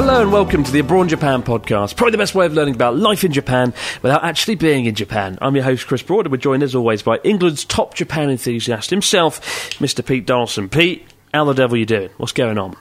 Hello and welcome to the Abroad Japan podcast. Probably the best way of learning about life in Japan without actually being in Japan. I'm your host, Chris Broad, and we're joined as always by England's top Japan enthusiast himself, Mr. Pete Donaldson. Pete, how the devil are you doing? What's going on?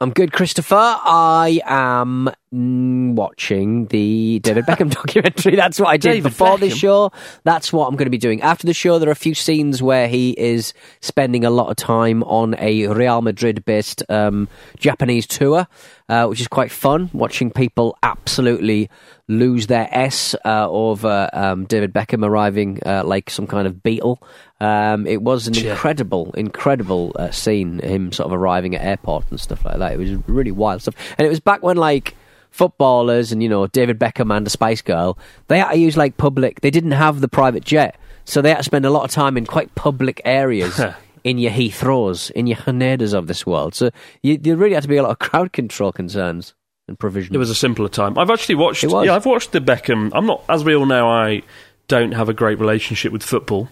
I'm good, Christopher. I am watching the David Beckham documentary. That's what I did David before this Beckham? show. That's what I'm going to be doing. After the show, there are a few scenes where he is spending a lot of time on a Real Madrid based um, Japanese tour, uh, which is quite fun. Watching people absolutely lose their S uh, over um, David Beckham arriving uh, like some kind of beetle. Um, it was an incredible, incredible uh, scene. Him sort of arriving at airport and stuff like that. It was really wild stuff, and it was back when like footballers and you know David Beckham and the Spice Girl, they had to use like public. They didn't have the private jet, so they had to spend a lot of time in quite public areas. In your Heathrows, in your Hanedas of this world, so you, you really had to be a lot of crowd control concerns and provision. It was a simpler time. I've actually watched. Yeah, I've watched the Beckham. I'm not, as we all know, I don't have a great relationship with football,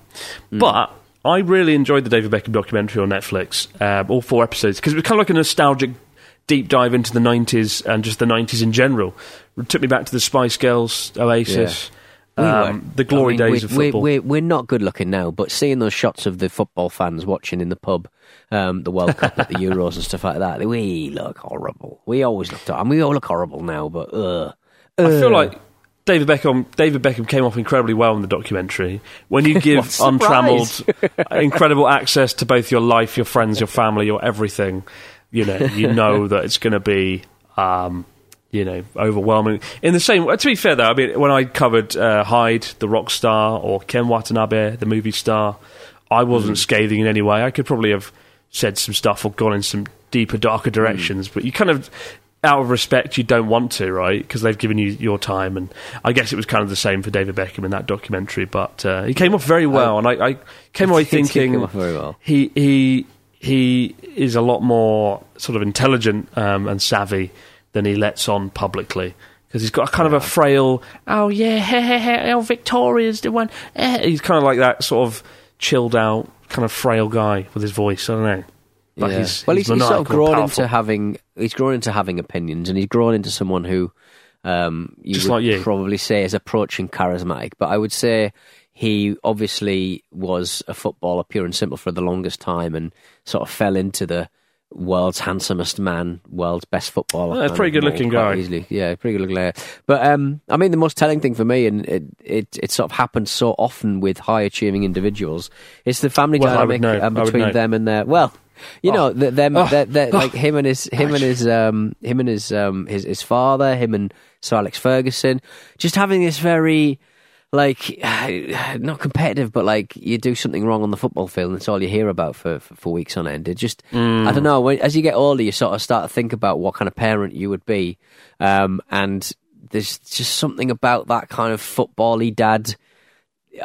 Hmm. but I really enjoyed the David Beckham documentary on Netflix. Uh, all four episodes because it was kind of like a nostalgic deep dive into the 90s and just the 90s in general. It took me back to the Spice Girls, Oasis. We um, were- the glory I mean, days we- of football. We're, we're not good looking now, but seeing those shots of the football fans watching in the pub, um, the World Cup at the Euros and stuff like that, we look horrible. We always looked, and we all look horrible now, but uh, I feel like David Beckham. David Beckham came off incredibly well in the documentary. When you give untrammeled, incredible access to both your life, your friends, your family, your everything, you know, you know that it's going to be, um, you know, overwhelming. In the same, to be fair though, I mean, when I covered uh, Hyde, the rock star, or Ken Watanabe, the movie star, I wasn't scathing in any way. I could probably have said some stuff or gone in some deeper, darker directions, but you kind of out of respect, you don't want to, right? Because they've given you your time, and I guess it was kind of the same for David Beckham in that documentary. But uh, he came off very well, and I, I came away thinking very well. he he he is a lot more sort of intelligent um, and savvy than he lets on publicly. Because he's got a kind of a frail, oh yeah, heh, heh, heh, oh Victoria's the one. Eh. He's kind of like that sort of chilled out, kind of frail guy with his voice. I don't know. But Yeah. he's, well, he's, he's, he's sort of grown into having he's grown into having opinions, and he's grown into someone who um, you Just would like you. probably say is approaching charismatic. But I would say he obviously was a footballer, pure and simple, for the longest time, and sort of fell into the world's handsomest man, world's best footballer. Yeah, a pretty good-looking guy. Easily. Yeah, pretty good looking guy. But um, I mean, the most telling thing for me, and it, it it sort of happens so often with high achieving individuals, is the family Well, dynamic know. um, between them and their well. You know, th them, Oh. they're, they're, like him and his, him and his, um, him and his, um, his, his father, him and Sir Alex Ferguson, just having this very, like, not competitive, but like you do something wrong on the football field, and it's all you hear about for for, for weeks on end. It just, I don't know. When, as you get older, you sort of start to think about what kind of parent you would be, um, and there's just something about that kind of football-y dad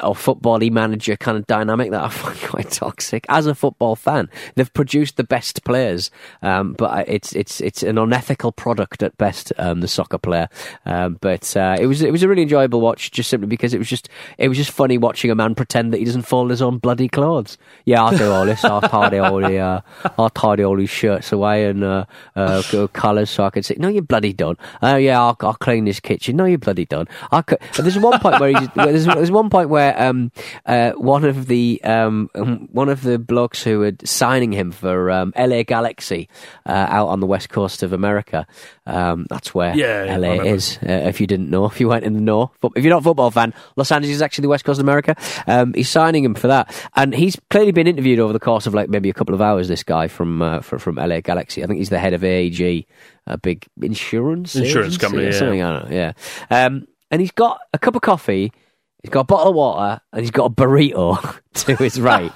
or football-y manager kind of dynamic that I find quite toxic. As a football fan, they've produced the best players, um, but it's it's it's an unethical product at best. Um, the soccer player, um, but uh, it was it was a really enjoyable watch, just simply because it was just it was just funny watching a man pretend that he doesn't fold his own bloody clothes. Yeah, I'll do all this. I'll tidy all the uh, I'll tidy all these shirts away and uh, uh, go collars so I can see. No, you're bloody done. Oh yeah, I'll, I'll clean this kitchen. No, you're bloody done. I there's one point where he's, there's, there's one point where um, uh, one of the um, one of the blokes who were signing him for um, LA Galaxy uh, out on the west coast of America. Um, that's where Yeah, yeah, LA is. Uh, if you didn't know, if you weren't in the know, if you're not a football fan, Los Angeles is actually the west coast of America. Um, he's signing him for that, and he's clearly been interviewed over the course of like maybe a couple of hours. This guy from uh, from, from LA Galaxy, I think he's the head of AAG, a big insurance Insurance company, or yeah. something. I don't know. Yeah, um, and he's got a cup of coffee. He's got a bottle of water and he's got a burrito to his right.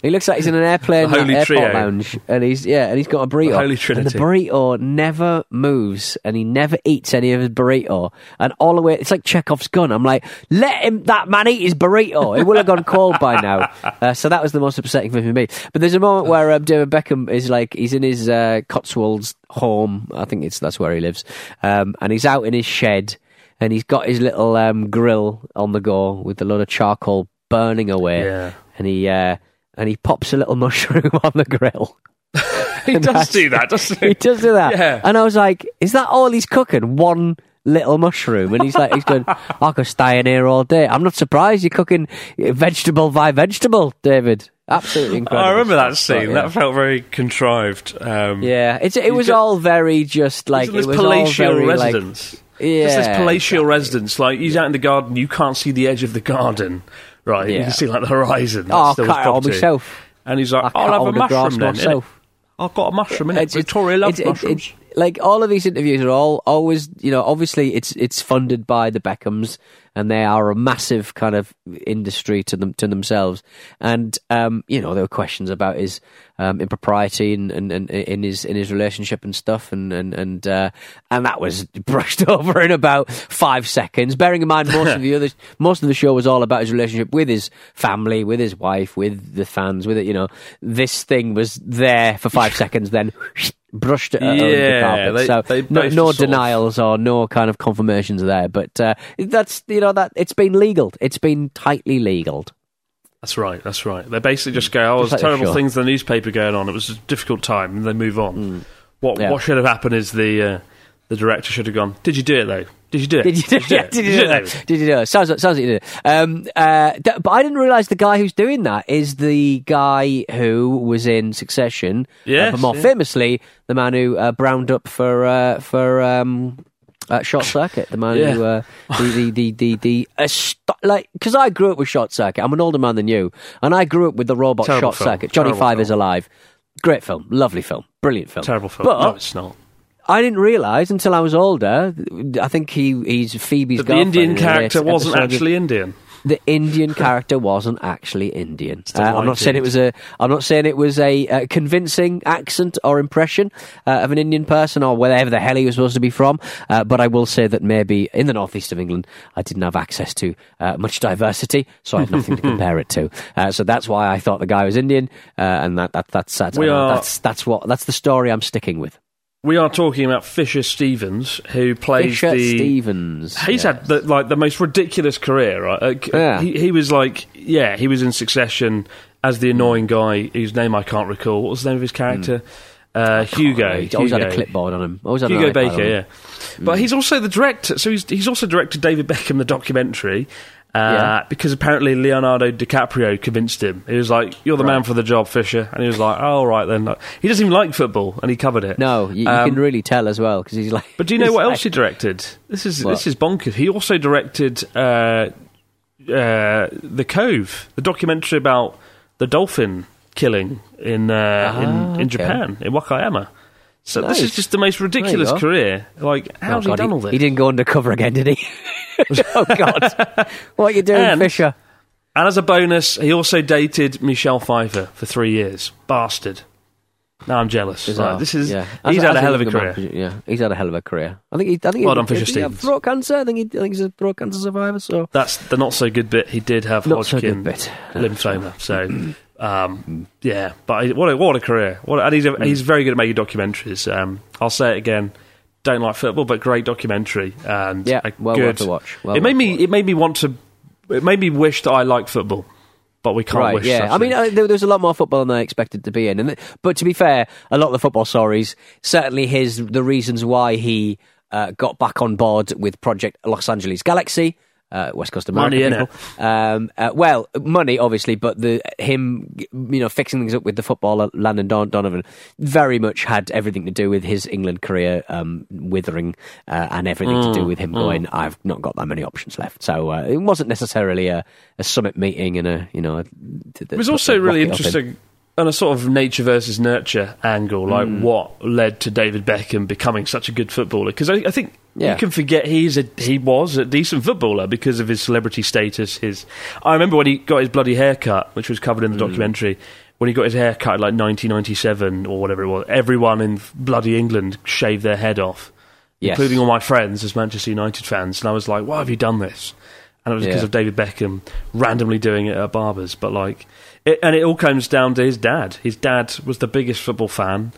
he looks like he's in an airplane The holy airport trio. lounge, and he's yeah, and he's got a burrito. The holy And the burrito never moves, and he never eats any of his burrito. And all the way, it's like Chekhov's gun. I'm like, let him that man eat his burrito. It will have gone cold by now. Uh, so that was the most upsetting thing for me. But there's a moment where um, David Beckham is like, he's in his uh, Cotswolds home. I think it's that's where he lives, um, and he's out in his shed and he's got his little um, grill on the go with a lot of charcoal burning away. Yeah. And he uh, and he pops a little mushroom on the grill. He And does do that, doesn't he? He does do that. Yeah. And I was like, is that all he's cooking? One little mushroom? And he's like, he's going, I could stay in here all day. I'm not surprised you're cooking vegetable by vegetable, David. Absolutely incredible. I remember that scene. yeah. That felt very contrived. Um, Yeah, it's, it was got- all very just like it was palatial all very, like- residence. Yeah, Just this palatial exactly. residence. Like he's out in the garden, you can't see the edge of the garden, right? You can see like the horizon. Oh, That's still his cut it all myself. And he's like, I I'll have a mushroom then. myself. I've got a mushroom in it. It's- Victoria loves it's- it- mushrooms. it- like all of these interviews are all always, you know, obviously it's it's funded by the Beckhams, and they are a massive kind of industry to them to themselves. And um, you know, there were questions about his um, impropriety and, and, and in his in his relationship and stuff, and and and uh, and that was brushed over in about five seconds. Bearing in mind most of the other most of the show was all about his relationship with his family, with his wife, with the fans, with it. You know, this thing was there for five seconds, then. Brushed it under the carpet. they- so they no, no of- denials or no kind of confirmations there. But uh, that's you know that it's been legal. It's been tightly legaled. That's right. That's right. They basically just go, "Oh, there's like terrible show. things in the newspaper going on. It was a difficult time," and they move on. What Hmm. Yeah. What should have happened is the uh, the director should have gone. Did you do it though? Did you do it? Did you do, Did you yeah, it? did you do David?" that? Did you do it? Sounds, like- sounds like you did it. Um, uh, th- but I didn't realise the guy who's doing that is the guy who was in Succession. uh, but more yeah. famously, the man who uh, browned up for uh, for um, uh, Short Circuit. The man Yeah. who uh, the the the the, the uh, like because I grew up with Short Circuit. I'm an older man than you, and I grew up with the robot Terrible Short film. Circuit. Johnny Terrible Five film. is alive. Great film, lovely film, brilliant film. Terrible film. But no, it's not. I didn't realise until I was older. I think he he's Phoebe's But the Indian character wasn't actually Indian. The Indian character wasn't actually Indian. Uh, I'm not saying it was a. I'm not saying it was a, uh convincing accent or impression uh, of an Indian person or wherever the hell he was supposed to be from. Uh, but I will say that maybe in the northeast of England, I didn't have access to uh, much diversity, so I had nothing to compare it to. Uh, so that's why I thought the guy was Indian, uh, and that, that that's are- that's that's what that's the story I'm sticking with. We are talking about Fisher Stevens, who plays Fisher the. Stevens. He's yeah. had the, like the most ridiculous career, right? Uh, c- Yeah. he, he was like, yeah, he was in Succession as the annoying guy whose name I can't recall. What was the name of his character? Uh, Hugo. He always had a clipboard on him. Always had Hugo Baker, yeah. But he's also the director. So he's he's also directed David Beckham the documentary. Uh, Yeah. Because apparently Leonardo DiCaprio convinced him. He was like, "You're the man for the job, Fisher," and he was like, "Oh, all right then." He doesn't even like football, and he covered it. No, you, you Um, can really tell as well because he's like. But do you know what like- else he directed? This is What? this is bonkers. He also directed uh, uh, the Cove, the documentary about the dolphin killing in uh, Ah, in, in okay. Japan in Wakayama. So this is just the most ridiculous career. Like, Oh, how's God, he done all this? He didn't go undercover again, did he? oh God! what are you doing, And- Fisher? And as a bonus, he also dated Michelle Pfeiffer for three years. Bastard. Now I'm jealous. Like, this is yeah. he's As- had a hell of a younger man, career. yeah, he's had a hell of a career. I think he. I think Well he, done, Fisher did he Stevens. throat cancer. I think he. I think he's a throat cancer survivor. So That's the not so good bit. He did have Not so Hodgkin good bit. lymphoma. So, um, yeah, but what a, what a career! What and he's a, Mm. he's very good at making documentaries. Um, I'll say it again. Don't like football, but great documentary and Yeah, well good, worth a watch. Well it made me watch. it made me want to. It made me wish that I liked football, but we can't right, wish. yeah. I mean, things. uh, there, there was a lot more football than I expected to be in. And th- but to be fair, a lot of the football stories, certainly his the reasons why he uh, got back on board with Project Los Angeles Galaxy. Uh, West Coast America Money, people. Um, uh, well, money obviously, but the him, you know, fixing things up with the footballer Landon Don- Donovan very much had everything to do with his England career um, withering uh, and everything to Mm, do with him going. I've not got that many options left, so uh, it wasn't necessarily a, a summit meeting and a you know. A, It was also really interesting on a sort of nature versus nurture angle, like Mm. what led to David Beckham becoming such a good footballer. Because I, I think Yeah. you can forget he's a he was a decent footballer because of his celebrity status. His I remember when he got his bloody haircut, which was covered in Mm. the documentary. When he got his hair cut like 1997 or whatever it was, everyone in bloody England shaved their head off, Yes. including all my friends as Manchester United fans. And I was like, why have you done this? And it was because of David Beckham randomly doing it at barbers. But like, it, and it all comes down to his dad. His dad was the biggest football fan,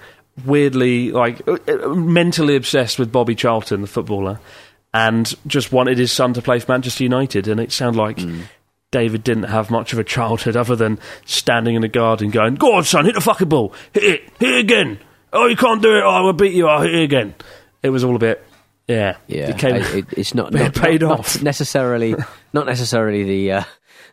weirdly like uh, uh, mentally obsessed with Bobby Charlton, the footballer, and just wanted his son to play for Manchester United. And it sounded like. David didn't have much of a childhood other than standing in a garden going, Go on, son, hit the fucking ball. Hit it. Hit it again. Oh, you can't do it. Oh, I will beat you. I'll hit it again. It was all a bit, yeah. Yeah, It came- I- it, it's not, it not paid not, off. Not necessarily, not necessarily the, uh,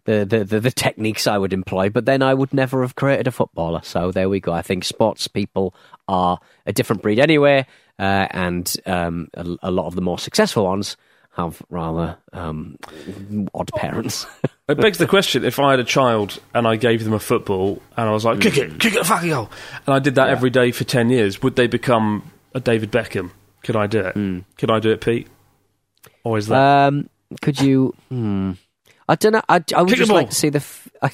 the, the the the techniques I would employ, but then I would never have created a footballer. So there we go. I think sports people are a different breed anyway, uh, and um, a, a lot of the more successful ones have rather um, odd parents. It begs the question: If I had a child and I gave them a football and I was like, "Kick it, kick it, fucking goal," and I did that every day for ten years, would they become a David Beckham? Could I do it? Could I do it, Pete? Or is that um, could you? Hmm, I don't know. I, I would Kick just like to see the. F- I,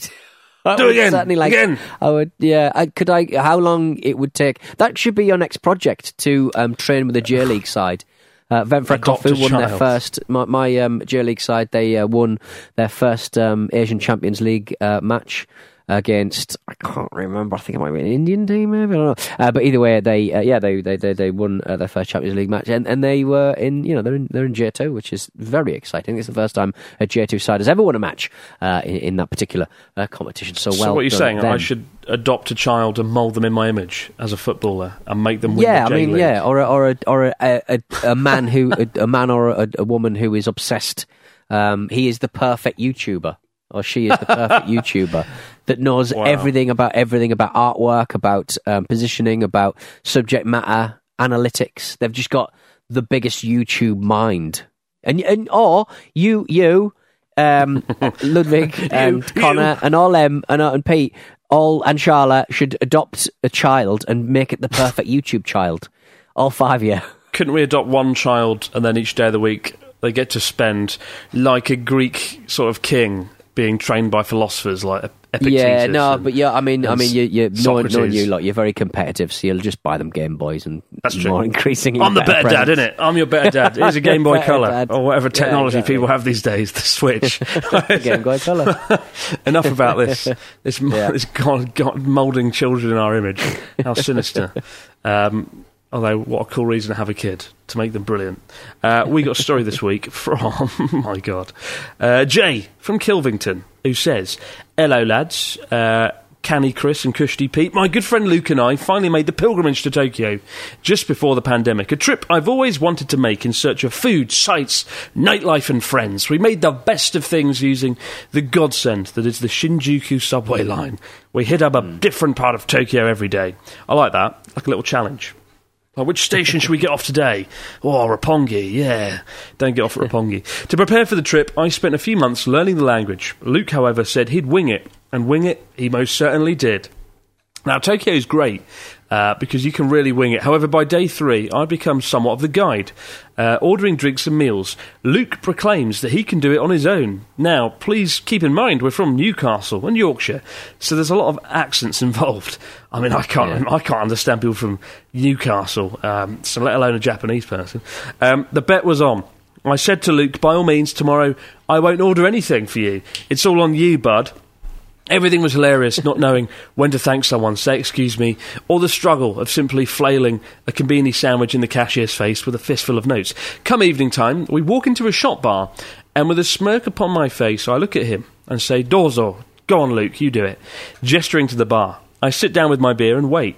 I Do it again, Certainly, like again. I would. Yeah. I, could I? How long it would take? That should be your next project to um, train with the J League side. Uh, a Kofu won their first. My, my um, J League side, they uh, won their first um, Asian Champions League uh, match against. I can't remember. I think it might be an Indian team, maybe. I don't know. Uh, but either way, they uh, yeah they they they, they won uh, their first Champions League match, and, and they were in you know they're in they're in J two, which is very exciting. It's the first time a J two side has ever won a match uh, in, in that particular uh, competition. So, so? well, what you're saying? I should adopt a child and mould them in my image as a footballer and make them win yeah, I mean, yeah, or a, or a or a, a, a man who a, a man or a, a woman who is obsessed. Um, he is the perfect YouTuber, or she is the perfect YouTuber that knows Wow. everything about everything about artwork, about um, positioning, about subject matter analytics. They've just got the biggest YouTube mind, and and or you you. Um, Ludwig and You, Connor and all them and, uh, and Pete all and Charlotte should adopt a child and make it the perfect YouTube child. All five of you. Couldn't we adopt one child and then each day of the week they get to spend like a Greek sort of king being trained by philosophers like Epictetus? yeah, no, but yeah, I mean, I mean, you, you knowing, knowing you lot, you're very competitive, so you'll just buy them Game Boys and That's true. more increasingly. I'm the better dad, presents. innit? I'm your better dad. Here's a Game Boy Color dad. or whatever Yeah, technology exactly. people have these days. The Switch. Game Boy Color. Enough about this. This, Yeah. this God, God moulding children in our image. How sinister. Um, although, what a cool reason to have a kid to make them brilliant. Uh, we got a story this week from my God, uh, Jay from Kilvington, who says, "Hello, lads." Uh, Canny Chris and Kushti Pete, my good friend Luke and I finally made the pilgrimage to Tokyo just before the pandemic. A trip I've always wanted to make in search of food, sights, nightlife, and friends. We made the best of things using the godsend that is the Shinjuku subway line. We hit up a different part of Tokyo every day. I like that, like a little challenge. Like, which station should we get off today? Oh, Roppongi, yeah. Don't get off at Roppongi. To prepare for the trip, I spent a few months learning the language. Luke, however, said he'd wing it, and wing it he most certainly did. Now, Tokyo is great, uh, because you can really wing it. However, by day three, I'd become somewhat of the guide, uh, ordering drinks and meals. Luke proclaims that he can do it on his own. Now, please keep in mind we're from Newcastle and Yorkshire, so there's a lot of accents involved. I mean, I can't, I can't understand people from Newcastle, um, so let alone a Japanese person. Um, the bet was on. I said to Luke, by all means, tomorrow I won't order anything for you. It's all on you, bud. Everything was hilarious, not knowing when to thank someone, say excuse me, or the struggle of simply flailing a conbini sandwich in the cashier's face with a fistful of notes. Come evening time, we walk into a shop bar, and with a smirk upon my face, I look at him and say, Dozo, go on, Luke, you do it. Gesturing to the bar. I sit down with my beer and wait.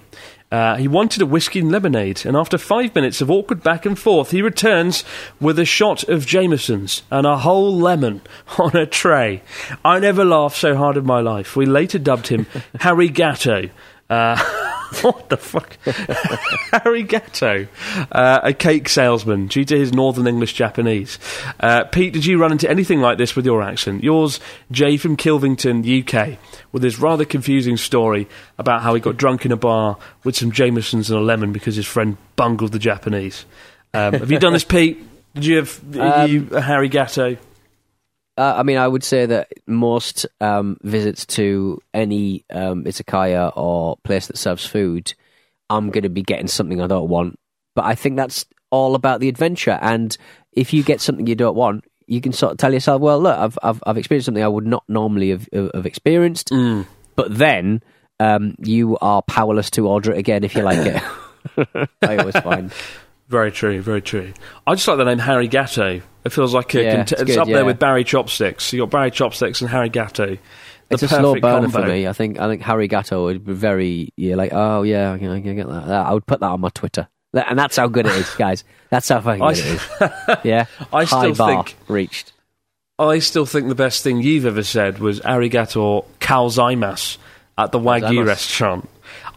Uh, he wanted a whiskey and lemonade, and after five minutes of awkward back and forth, he returns with a shot of Jameson's and a whole lemon on a tray. I never laughed so hard in my life. We later dubbed him Harry Gatto. Uh, what the fuck? Harry Gatto, uh, a cake salesman, due to his Northern English Japanese. Uh, Pete, did you run into anything like this with your accent? Yours, Jay from Kilvington, UK, with his rather confusing story about how he got drunk in a bar with some Jamesons and a lemon because his friend bungled the Japanese. Um, have you done this, Pete? Did you have are you a Harry Gatto? Uh, I mean, I would say that most um, visits to any um, izakaya or place that serves food, I'm going to be getting something I don't want. But I think that's all about the adventure. And if you get something you don't want, you can sort of tell yourself, "Well, look, I've I've, I've experienced something I would not normally have, have experienced." Mm. But then um, you are powerless to order it again if you like it. I always find. Very true, very true. I just like the name Harry Gatto. It feels like a Yeah, cont- it's it's, good, up there with Barry Chopsticks. You got Barry Chopsticks and Harry Gatto. The it's a slow perfect burner combo. for me. I think I think Harry Gatto would be very yeah, like oh yeah, I can, I can get that. I would put that on my Twitter, and that's how good it is, guys. That's how fucking I good it is. Yeah, I high still bar think- reached. I still think the best thing you've ever said was arigato kalzaimas at the Wagyu restaurant.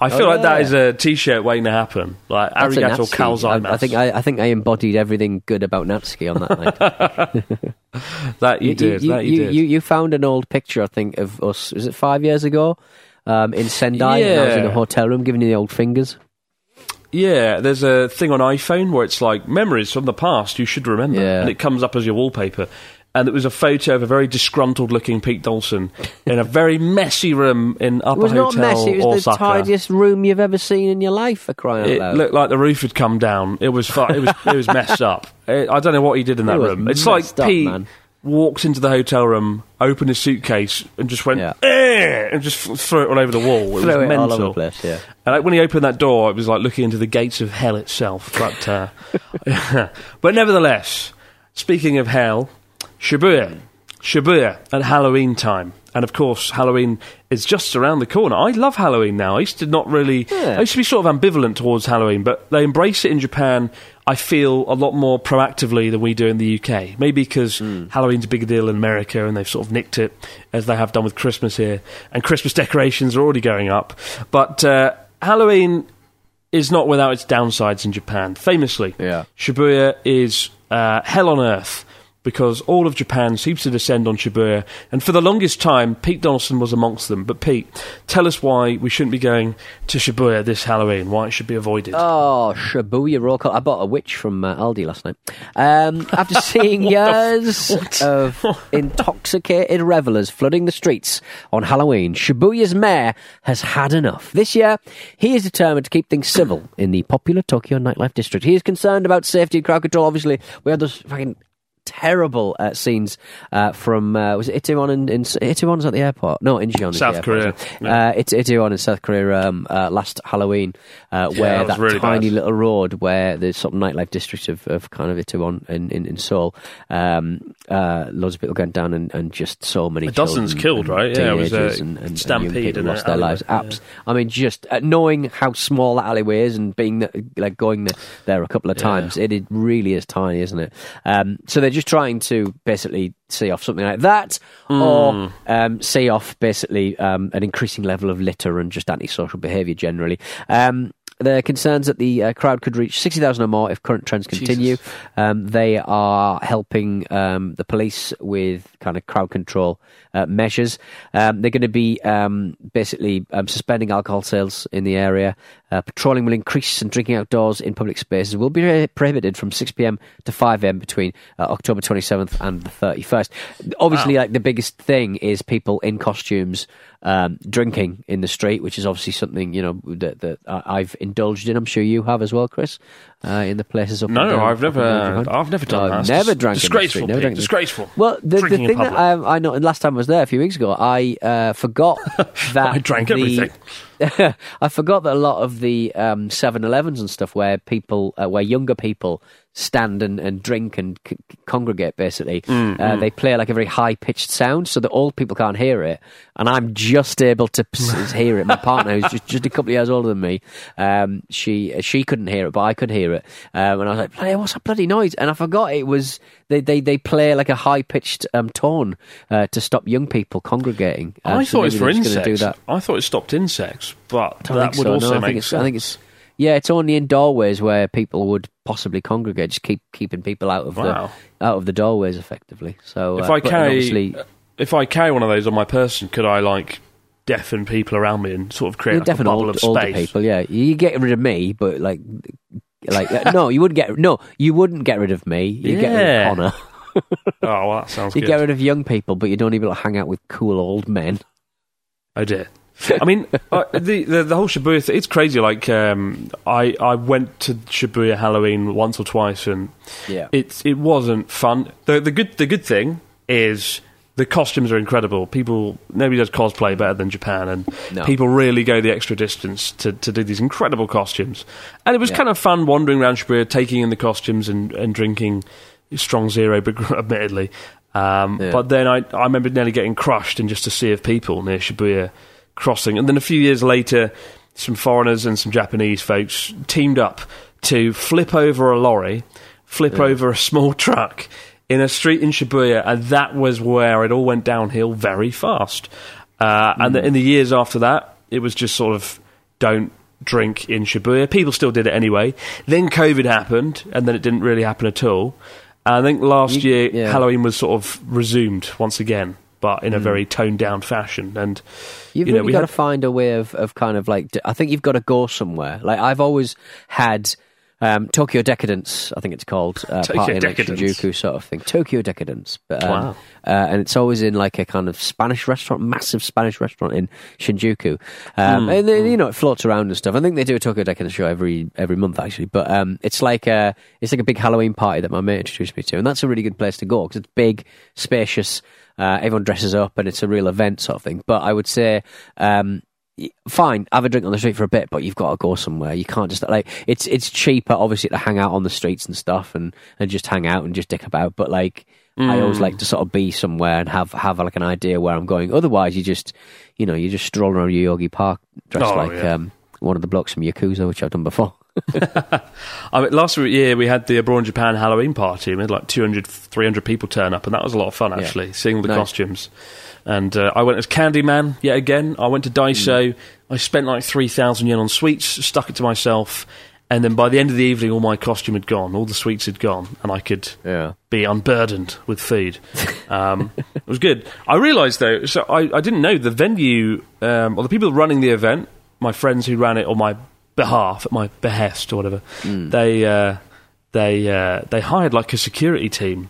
I feel Oh, like that yeah. is a T-shirt waiting to happen. Like That's arigato Natsuki. I, I think I, I think I embodied everything good about Natsuki on that night. that you, did. You, that you, did. You, you found an old picture, I think, of us. Was it five years ago? Um, in Sendai, and I was in a hotel room giving you the old fingers. Yeah, there's a thing on iPhone where it's like memories from the past you should remember, Yeah. and it comes up as your wallpaper. And it was a photo of a very disgruntled-looking Pete Donaldson in a very messy room in APA It was Hotel not messy. It was Osaka. the tidiest room you've ever seen in your life. For crying out It looked like the roof had come down. It was fu- it was it was messed up. It, I don't know what he did in that It room. It's like up, Pete man. walked into the hotel room, opened his suitcase, and just went Yeah. "Eh," and just f- threw it all over the wall. It was it mental. all over the place. Yeah. And like, when he opened that door, it was like looking into the gates of hell itself. But, uh, but nevertheless, speaking of hell, Shibuya, Shibuya at Halloween time, and of course Halloween is just around the corner. I love Halloween now. I used to not really. Yeah. I used to be sort of ambivalent towards Halloween, but they embrace it in Japan. I feel a lot more proactively than we do in the UK. Maybe because Halloween's a bigger deal in America and they've sort of nicked it as they have done with Christmas here. And Christmas decorations are already going up. But uh, Halloween is not without its downsides in Japan. Famously, Yeah. Shibuya is uh, hell on earth because all of Japan seems to descend on Shibuya. And for the longest time, Pete Donaldson was amongst them. But Pete, tell us why we shouldn't be going to Shibuya this Halloween, why it should be avoided. Oh, Shibuya roll call. I bought a witch from uh, Aldi last night. Um, after seeing years of intoxicated revelers flooding the streets on Halloween, Shibuya's mayor has had enough. This year, he is determined to keep things civil in the popular Tokyo nightlife district. He is concerned about safety and crowd control. Obviously, we had those fucking terrible uh, scenes uh, from uh, was it Itaewon in, in Itaewon's at the airport? No, Incheon South airport, Korea, isn't it? Uh, it's Itaewon in South Korea um, uh, last Halloween, uh, where that that really tiny bad. little road where the sort of nightlife district of, of kind of Itaewon in, in, in Seoul, um, uh, loads of people went down and, and just so many A dozen's killed, and right? Yeah, it was a and, and, and stampede people lost their alleyway, lives. yeah. I mean, just uh, knowing how small that alleyway is and being the, like going the, there a couple of times, it, it really is tiny, isn't it? Um, so they're just trying to basically see off something like that, Hmm. or um, see off basically um, an increasing level of litter and just antisocial behaviour generally. Um, the concerns that the uh, crowd could reach 60,000 or more if current trends continue. Um, they are helping um, the police with kind of crowd control uh, measures. Um, they're going to be um, basically um, suspending alcohol sales in the area. Uh, patrolling will increase and drinking outdoors in public spaces will be prohibited from 6 p.m. to 5 a.m. between uh, October 27th and the 31st. Obviously, like the biggest thing is people in costumes um, drinking in the street, which is obviously something you know that, that I- I've indulged in. I'm sure you have as well, Chris, uh, in the places of No, down- I've never, I've never done that. I've It's never drank in the Disgraceful, street. Never Pete, in the disgraceful. Well, the, the thing that um, I know, and last time I was there a few weeks ago, I uh, forgot that I drank the- everything. I forgot that a lot of the um, 7-Elevens and stuff where people, uh, where younger people stand and, and drink and c- congregate, basically, Mm, uh, they play like a very high pitched sound, so that old people can't hear it, and I'm just able to hear it. My partner, who's just, just a couple of years older than me, um, she she couldn't hear it, but I could hear it, um, and I was like, "Bloody, what's that bloody noise?" And I forgot it was they they, they play like a high pitched um, tone uh, to stop young people congregating. Um, I so thought it was for they're just gonna insects. do that. I thought it stopped insects, but that would so. also no, I make think it's, sense. I think it's yeah, it's only in doorways where people would possibly congregate, just keep keeping people out of Wow. the out of the doorways, effectively. So if uh, I carry, if I carry one of those on my person, could I like deafen people around me and sort of create like, a bubble old, of space? people. Yeah, you get rid of me, but like, like uh, no, you wouldn't get no, you wouldn't get rid of me. You get rid of Connor. Oh, well, that sounds good. You good. get rid of young people, but you don't even hang out with cool old men. I did. I mean, uh, the, the the whole Shibuya thing, it's crazy. Like, um, I I went to Shibuya Halloween once or twice, and Yeah. it it wasn't fun. the the good The good thing is the costumes are incredible. People nobody does cosplay better than Japan, and No. people really go the extra distance to to do these incredible costumes. And it was Yeah. kind of fun wandering around Shibuya, taking in the costumes and and drinking strong zero, but admittedly. Um, Yeah. But then I, I remember nearly getting crushed in just a sea of people near Shibuya crossing. And then a few years later, some foreigners and some Japanese folks teamed up to flip over a lorry, flip over a small truck in a street in Shibuya, and that was where it all went downhill very fast. Uh, And the, in the years after that, it was just sort of don't drink in Shibuya. People still did it anyway. Then COVID happened, and then it didn't really happen at all. And I think last You- year yeah. Halloween was sort of resumed once again, but in a very toned down fashion. And You've you know, really we got had- to find a way of, of kind of like. I think you've got to go somewhere. Like I've always had um, Tokyo Decadence. I think it's called uh, Tokyo party like Decadence. Shinjuku sort of thing. Tokyo Decadence. But, um, Wow. Uh, and it's always in like a kind of Spanish restaurant, massive Spanish restaurant in Shinjuku. Um, and then, you know it floats around and stuff. I think they do a Tokyo Decadence show every every month actually. But um, it's like a it's like a big Halloween party that my mate introduced me to, and that's a really good place to go because it's big, spacious. Uh, everyone dresses up, and it's a real event sort of thing. But I would say. Um, fine, have a drink on the street for a bit, but you've got to go somewhere. You can't just like it's it's cheaper, obviously, to hang out on the streets and stuff, and and just hang out and just dick about. But like, I always like to sort of be somewhere and have have like an idea where I'm going. Otherwise, you just you know you just stroll around Yoyogi Park dressed Oh, like yeah. um, one of the blocks from Yakuza, which I've done before. I mean, last year we had the Abroad Japan Halloween party. We had like 200, 300 people turn up, and that was a lot of fun actually, seeing all the Nice. costumes. And uh, I went as Candyman yet again. I went to Daiso. I spent like 3,000 yen on sweets, stuck it to myself. And then by the end of the evening, all my costume had gone, all the sweets had gone, and I could Yeah. be unburdened with food. Um, it was good. I realised though, so I, I didn't know the venue um, or the people running the event, my friends who ran it or my behalf, at my behest or whatever. They uh, they uh, they hired like a security team,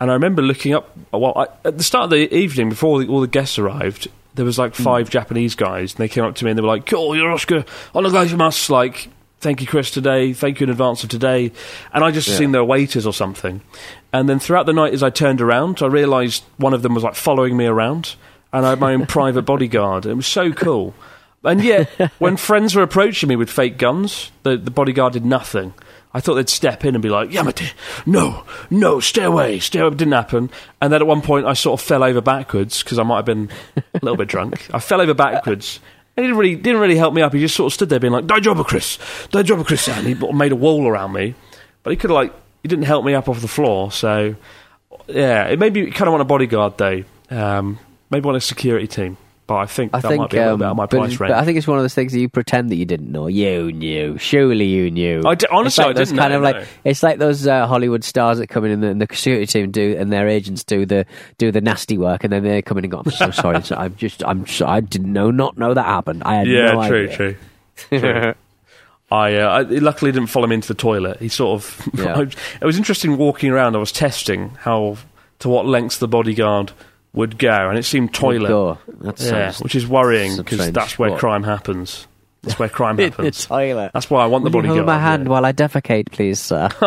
and I remember looking up. Well, I, at the start of the evening, before the, all the guests arrived. There was like five Japanese guys, and they came up to me and they were like, "Cool, you're Oscar. Onogaimasu." Like, thank you, Chris, today. Thank you in advance of today. And I just assumed they were waiters or something. And then throughout the night, as I turned around, I realised one of them was like following me around, and I had my own private bodyguard. It was so cool. And yet, when friends were approaching me with fake guns, the, the bodyguard did nothing. I thought they'd step in and be like, Yamete, no, no, stay away, stay away. It didn't happen. And then at one point, I sort of fell over backwards because I might have been a little bit drunk. I fell over backwards. And he didn't really, didn't really help me up. He just sort of stood there being like, Daijobu, Chris. And he made a wall around me. But he could have, like, he didn't help me up off the floor. So, yeah, it made me kind of want a bodyguard, though. Um, maybe want a security team but I think I that think, might be um, bit out of my but, price range. but I think it's one of those things that you pretend that you didn't know. You knew, surely you knew. I honestly, it's like I those didn't kind know, of like no. it's like those uh, Hollywood stars that come in and the, and the security team do and their agents do the do the nasty work, and then they come in and go, "I'm so sorry, so I'm just I'm so, I didn't know not know that happened. I had yeah, no true, idea." true. True. I, uh, I luckily didn't follow me into the toilet. He sort of. Yeah. it was interesting walking around. I was testing how to what lengths the bodyguard would go, and it seemed toilet. Go. That Yeah, sounds which is worrying because that's where spot. crime happens. That's where crime in the happens. toilet. That's why I want the Will bodyguard. hold my hand yeah. while I defecate, please, sir?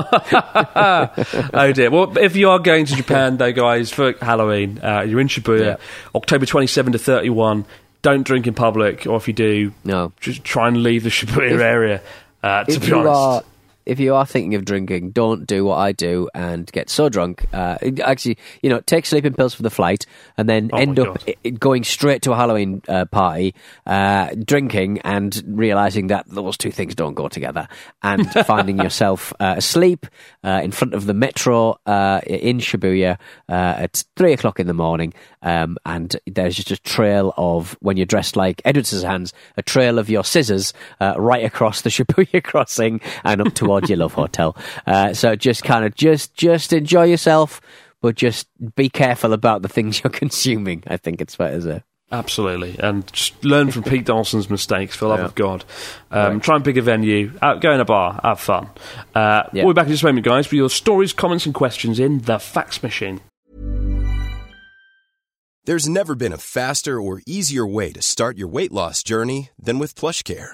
oh dear. Well, if you are going to Japan, though, guys, for Halloween, uh, you're in Shibuya, Yeah. October 27 to 31. Don't drink in public, or if you do, No. just try and leave the Shibuya If- area. Uh, to if be you honest, are if you are thinking of drinking, don't do what I do and get so drunk. Uh, actually, you know, take sleeping pills for the flight and then Oh end up God. going straight to a Halloween uh, party, uh, drinking and realizing that those two things don't go together, and finding yourself uh, asleep uh, in front of the metro uh, in Shibuya uh, at three o'clock in the morning, um, and there's just a trail of when you're dressed like Edward Scissorhands, a trail of your scissors uh, right across the Shibuya crossing and up towards your love hotel. Uh, so just kind of just just enjoy yourself, but just be careful about the things you're consuming. I think it's fair to say. absolutely, and just learn from Pete Donaldson's mistakes. For the love Yeah. of God, um, try and pick a venue, out, go in a bar, have fun. Uh, Yeah. We'll be back in just a moment, guys, with your stories, comments, and questions in the fax machine. There's never been a faster or easier way to start your weight loss journey than with PlushCare.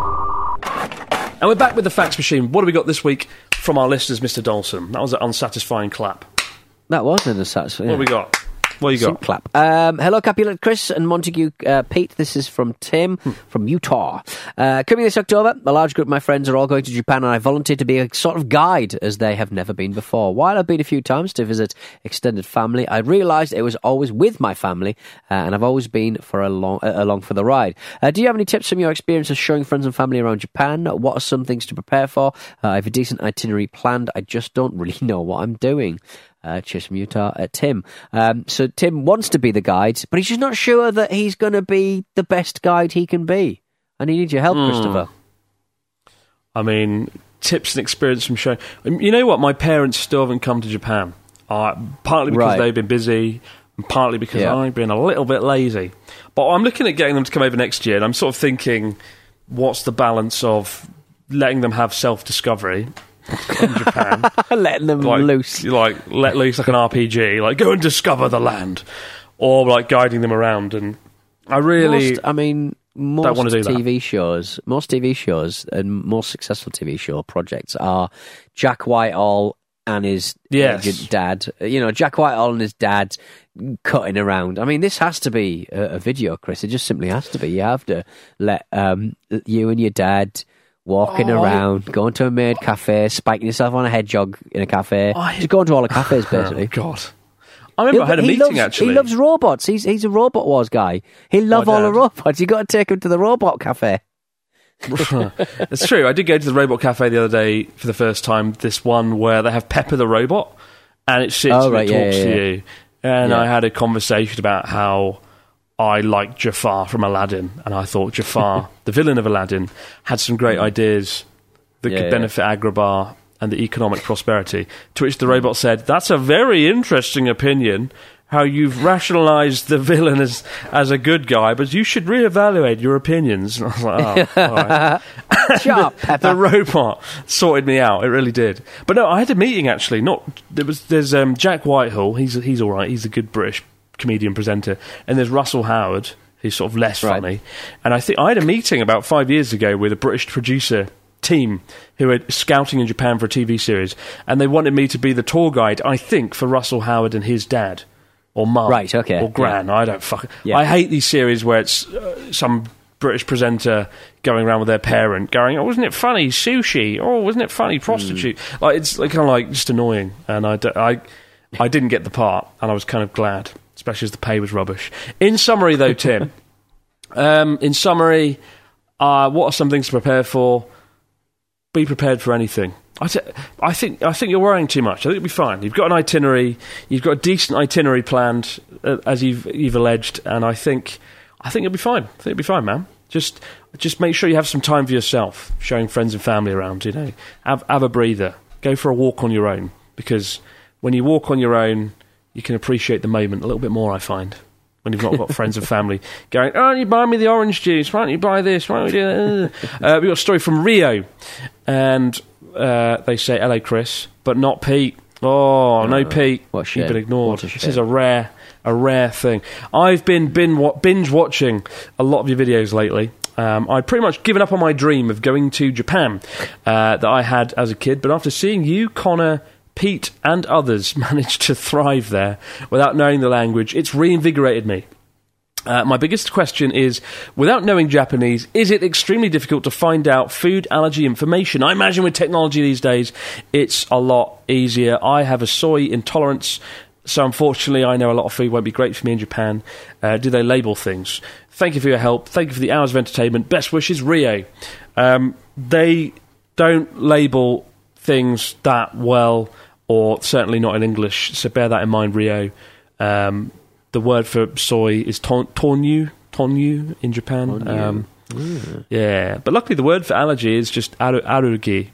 And we're back with the fax machine. What have we got this week from our listeners, Mr. Donaldson? That was an unsatisfying clap. That wasn't a satisfying. What have we got? What you Some got? clap. Um, hello, Capulet Chris and Montague uh, Pete. This is from Tim Hmm. from Utah. Uh, coming this October, a large group of my friends are all going to Japan, and I volunteered to be a sort of guide as they have never been before. While I've been a few times to visit extended family, I realised it was always with my family, uh, and I've always been for a long, uh, along for the ride. Uh, do you have any tips from your experience of showing friends and family around Japan? What are some things to prepare for? Uh, I have a decent itinerary planned. I just don't really know what I'm doing uh, cheers from Utah, uh, Tim. Um, so Tim wants to be the guide, but he's just not sure that he's going to be the best guide he can be. And he needs your help, Christopher. I mean, tips and experience from showing. Um, You know what? My parents still haven't come to Japan. Uh, partly because Right. they've been busy, and partly because Yeah. I've been a little bit lazy. But I'm looking at getting them to come over next year, and I'm sort of thinking, what's the balance of letting them have self discovery in Japan? Letting them like, loose. like let loose like an RPG, like go and discover the land, or like guiding them around and I really. most, I mean, most wanna do that. TV shows, most TV shows, and most successful TV show projects are Jack Whitehall and his Yes. dad. You know, Jack Whitehall and his dad cutting around. I mean, this has to be a, a video, Chris. It just simply has to be. You have to let um, you and your dad. Walking Oh, I- around, going to a maid cafe, spiking yourself on a hedgehog in a cafe. I- Just going to all the cafes, oh, basically. Oh, God. I remember I had a meeting loves, actually. He loves robots. He's he's a robot wars guy. He oh, love My all the robots. You got to take him to the robot cafe. it's true. I did go to the robot cafe the other day for the first time. This one where they have Pepper the robot, and it sits Oh, and it yeah, talks yeah, to you. And Yeah. I had a conversation about how I liked Jafar from Aladdin, and I thought Jafar, the villain of Aladdin, had some great ideas that. Yeah, could yeah. benefit Agrabah and the economic prosperity. To which the robot said, "That's a very interesting opinion." How you've rationalised the villain as as a good guy, but you should reevaluate your opinions. And I was like, oh, all right Shut up, the robot sorted me out. It really did. But no, I had a meeting actually. Not there was there's um, Jack Whitehall. He's he's all right. He's a good British comedian presenter. And there's Russell Howard. Who's sort of less Right. funny. And I think I had a meeting about five years ago with a British producer team who were scouting in Japan for a TV series, and they wanted me to be the tour guide. I think for Russell Howard and his dad. Or mum, Right, okay, or gran. I don't fuck. Yeah. I hate these series where it's uh, some British presenter going around with their parent, going, "Oh, wasn't it funny sushi? Oh, wasn't it funny prostitute?" Like it's like, kind of like just annoying, and I, d- I, I didn't get the part, and I was kind of glad, especially as the pay was rubbish. In summary, though, Tim, um, in summary, uh, what are some things to prepare for? Be prepared for anything. I, t- I think I think you're worrying too much. I think it'll be fine. You've got an itinerary. You've got a decent itinerary planned, uh, as you've you've alleged, and I think I think you'll be fine. I think it'll be fine, man. Just just make sure you have some time for yourself, showing friends and family around. You know, have have a breather. Go for a walk on your own because when you walk on your own, you can appreciate the moment a little bit more. I find when you've not got friends and family going, "Oh, you buy me the orange juice? Why don't you buy this? Why don't we do that?" Uh, we got a story from Rio, and uh, they say, "Hello, Chris," but not Pete. Oh, no, Pete. what a You've been ignored. This is a rare, a rare thing. I've been bin wa- binge watching a lot of your videos lately. Um, I'd pretty much given up on my dream of going to Japan uh, that I had as a kid, but after seeing you, Connor, Pete, and others managed to thrive there without knowing the language, it's reinvigorated me. Uh, my biggest question is without knowing Japanese, is it extremely difficult to find out food allergy information? I imagine with technology these days, it's a lot easier. I have a soy intolerance, so unfortunately, I know a lot of food won't be great for me in Japan. Uh, do they label things? Thank you for your help. Thank you for the hours of entertainment. Best wishes, Rio. Um, they don't label things that well, or certainly not in English, so bear that in mind, Rio. Um, the word for soy is ton- tonyu, tonyu in Japan. Um, yeah, but luckily the word for allergy is just aru- arugi,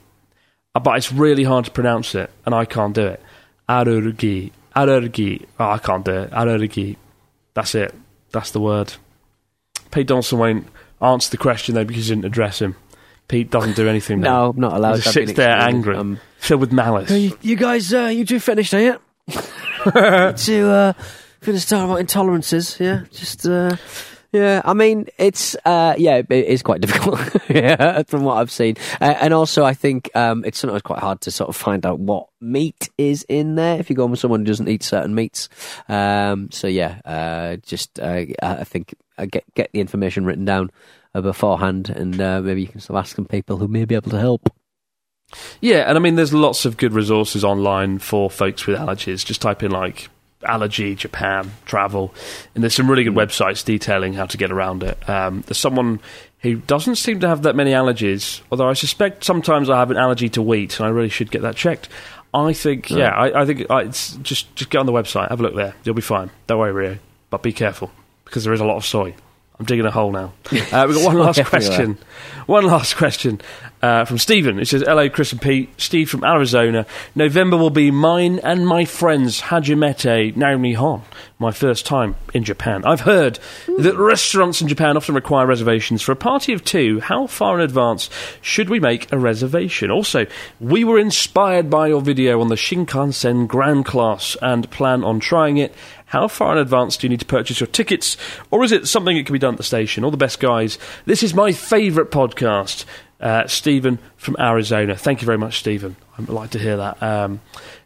Uh, but it's really hard to pronounce it, and I can't do it. Arugi, arugi. Oh, I can't do it. Arugi. That's it. That's the word. Pete Donaldson won't answer the question though because he didn't address him. Pete doesn't do anything. now. No, I'm not allowed. He just sits there angry, Um, filled with malice. you, you guys, uh, you two finished, are you? to uh, finish talking about intolerances, yeah. Just uh, yeah. I mean, it's uh, yeah, it is quite difficult, yeah, from what I've seen, uh, and also I think um, it's sometimes quite hard to sort of find out what meat is in there if you go with someone who doesn't eat certain meats. Um, so yeah, uh, just uh, I think uh, get get the information written down beforehand, and uh, maybe you can still ask some people who may be able to help. Yeah, and I mean, there's lots of good resources online for folks with allergies. Just type in like allergy Japan travel, and there's some really good websites detailing how to get around it. Um, there's someone who doesn't seem to have that many allergies, although I suspect sometimes I have an allergy to wheat, and I really should get that checked. I think, yeah, I, I think uh, it's just just get on the website, have a look there, you'll be fine. Don't worry, Rio, but be careful because there is a lot of soy. I'm digging a hole now. Uh, we've got one last question. One last question. Uh, from Stephen, it says, Hello, Chris and Pete. Steve from Arizona. November will be mine and my friends Hajimete no Nihon. My first time in Japan. I've heard that restaurants in Japan often require reservations for a party of two. How far in advance should we make a reservation? Also, we were inspired by your video on the Shinkansen Grand Class and plan on trying it. How far in advance do you need to purchase your tickets? Or is it something that can be done at the station? All the best, guys. This is my favourite podcast. Uh, Stephen from Arizona. Thank you very much, Stephen. I'd like to hear that. Um,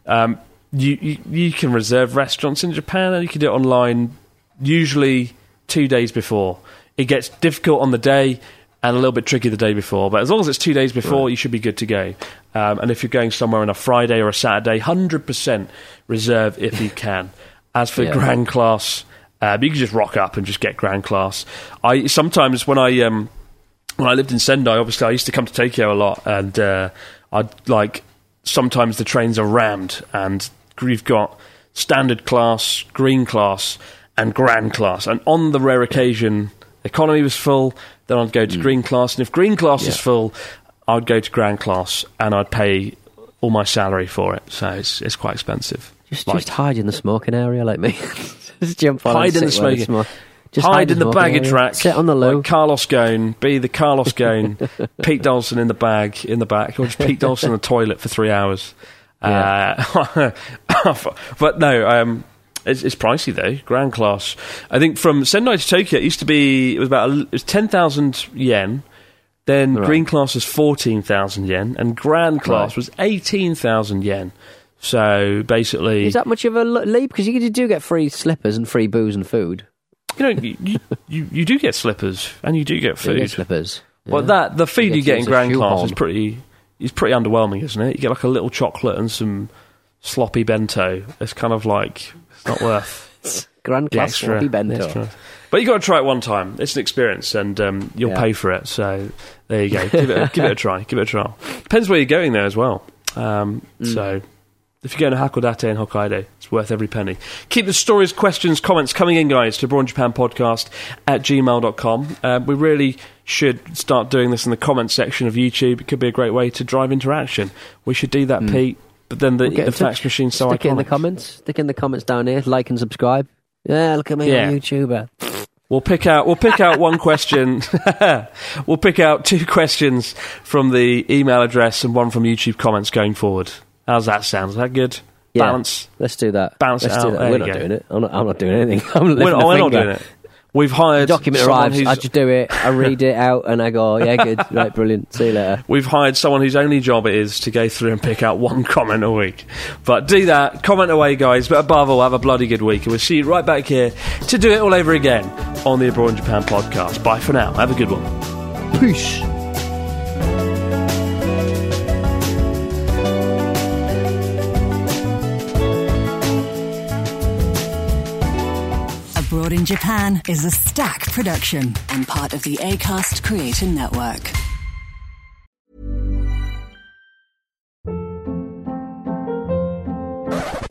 um, you, you, you can reserve restaurants in Japan and you can do it online, usually two days before. It gets difficult on the day and a little bit tricky the day before, but as long as it's two days before, you should be good to go. Um, and if you're going somewhere on a Friday or a Saturday, 100% reserve if you can. As for Yeah. grand class, uh, you can just rock up and just get grand class. I sometimes when I um, when I lived in Sendai, obviously I used to come to Tokyo a lot, and uh, I'd like sometimes the trains are rammed, and you've got standard class, green class, and grand class, and on the rare occasion economy was full, then I'd go to green class, and if green class is full, I'd go to grand class, and I'd pay all my salary for it, so it's it's quite expensive. Just, Like- just hide in the smoking area like me. just jump on. Hide in the smoking- smoke. Just hide in the baggage area. rack. Sit on the loo. Like Carlos Ghosn, be the Carlos Ghosn, Pete Dawson in the bag, in the back, or just Pete Dawson in the toilet for three hours. Uh, but no, um, it's, it's pricey though. Grand class. I think from Sendai to Tokyo, it used to be it was about it was ten thousand yen. Then Right. green class was fourteen thousand yen, and grand class Right. was eighteen thousand yen. So basically, Is that much of a leap? Because you do get free slippers and free booze and food. you know you, you, you, do get slippers and you do get You food. get slippers. Well, that the feed You you, get in grand class is pretty is pretty underwhelming, isn't it? You get like a little chocolate and some sloppy bento. It's kind of like it's not worth Grand class extra. sloppy bento. extra. But you got to try it one time. It's an experience, and um, you'll Yeah. pay for it. So there you go. Give it, a, give it a try. Give it a try. Depends where you're going there as well. Um, Mm. So. If you're going to Hakodate in Hokkaido, it's worth every penny. Keep the stories, questions, comments coming in, guys, to Abroad in Japan Podcast at gmail.com. Uh, we really should start doing this in the comments section of YouTube. It could be a great way to drive interaction. We should do that, Pete. But then the. We'll the fax machine's so Stick it in the comments. Stick in the comments down here. Like and subscribe. Yeah, look at me Yeah. on YouTuber. We'll pick out we'll pick out one question. we'll pick out two questions from the email address and one from YouTube comments going forward. How's that sound? Is that good? Yeah. Balance. Let's do that. Bounce Let's it do out. that. We're not go. doing it. I'm not, I'm not doing anything. I'm We're, lifting a we're not finger. doing it. We've hired Document someone arrives. who's- I just do it. I read it out and I go, yeah, good. right, brilliant. See you later. We've hired someone whose only job it is to go through and pick out one comment a week. But do that, comment away, guys. But above all, have a bloody good week. And we'll see you right back here to do it all over again on the Abroad in Japan podcast. Bye for now. Have a good one. Peace. Abroad in Japan is an Acast production and part of the ACAST Creator Network.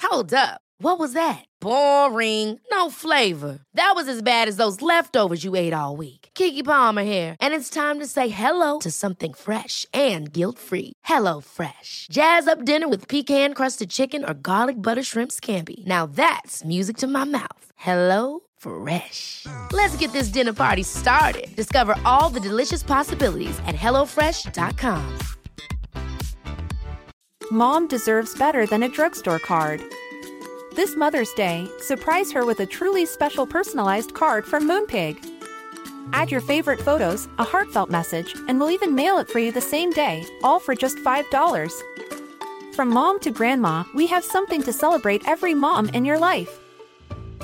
Hold up. What was that? Boring. No flavor. That was as bad as those leftovers you ate all week. Keke Palmer here, and it's time to say hello to something fresh and guilt-free. Hello Fresh. Jazz up dinner with pecan-crusted chicken or garlic butter shrimp scampi. Now that's music to my mouth. Hello Fresh. Let's get this dinner party started. Discover all the delicious possibilities at hellofresh.com. Mom deserves better than a drugstore card. This Mother's Day, surprise her with a truly special personalized card from Moonpig. Add your favorite photos, a heartfelt message, and we'll even mail it for you the same day, all for just $5. From mom to grandma, we have something to celebrate every mom in your life.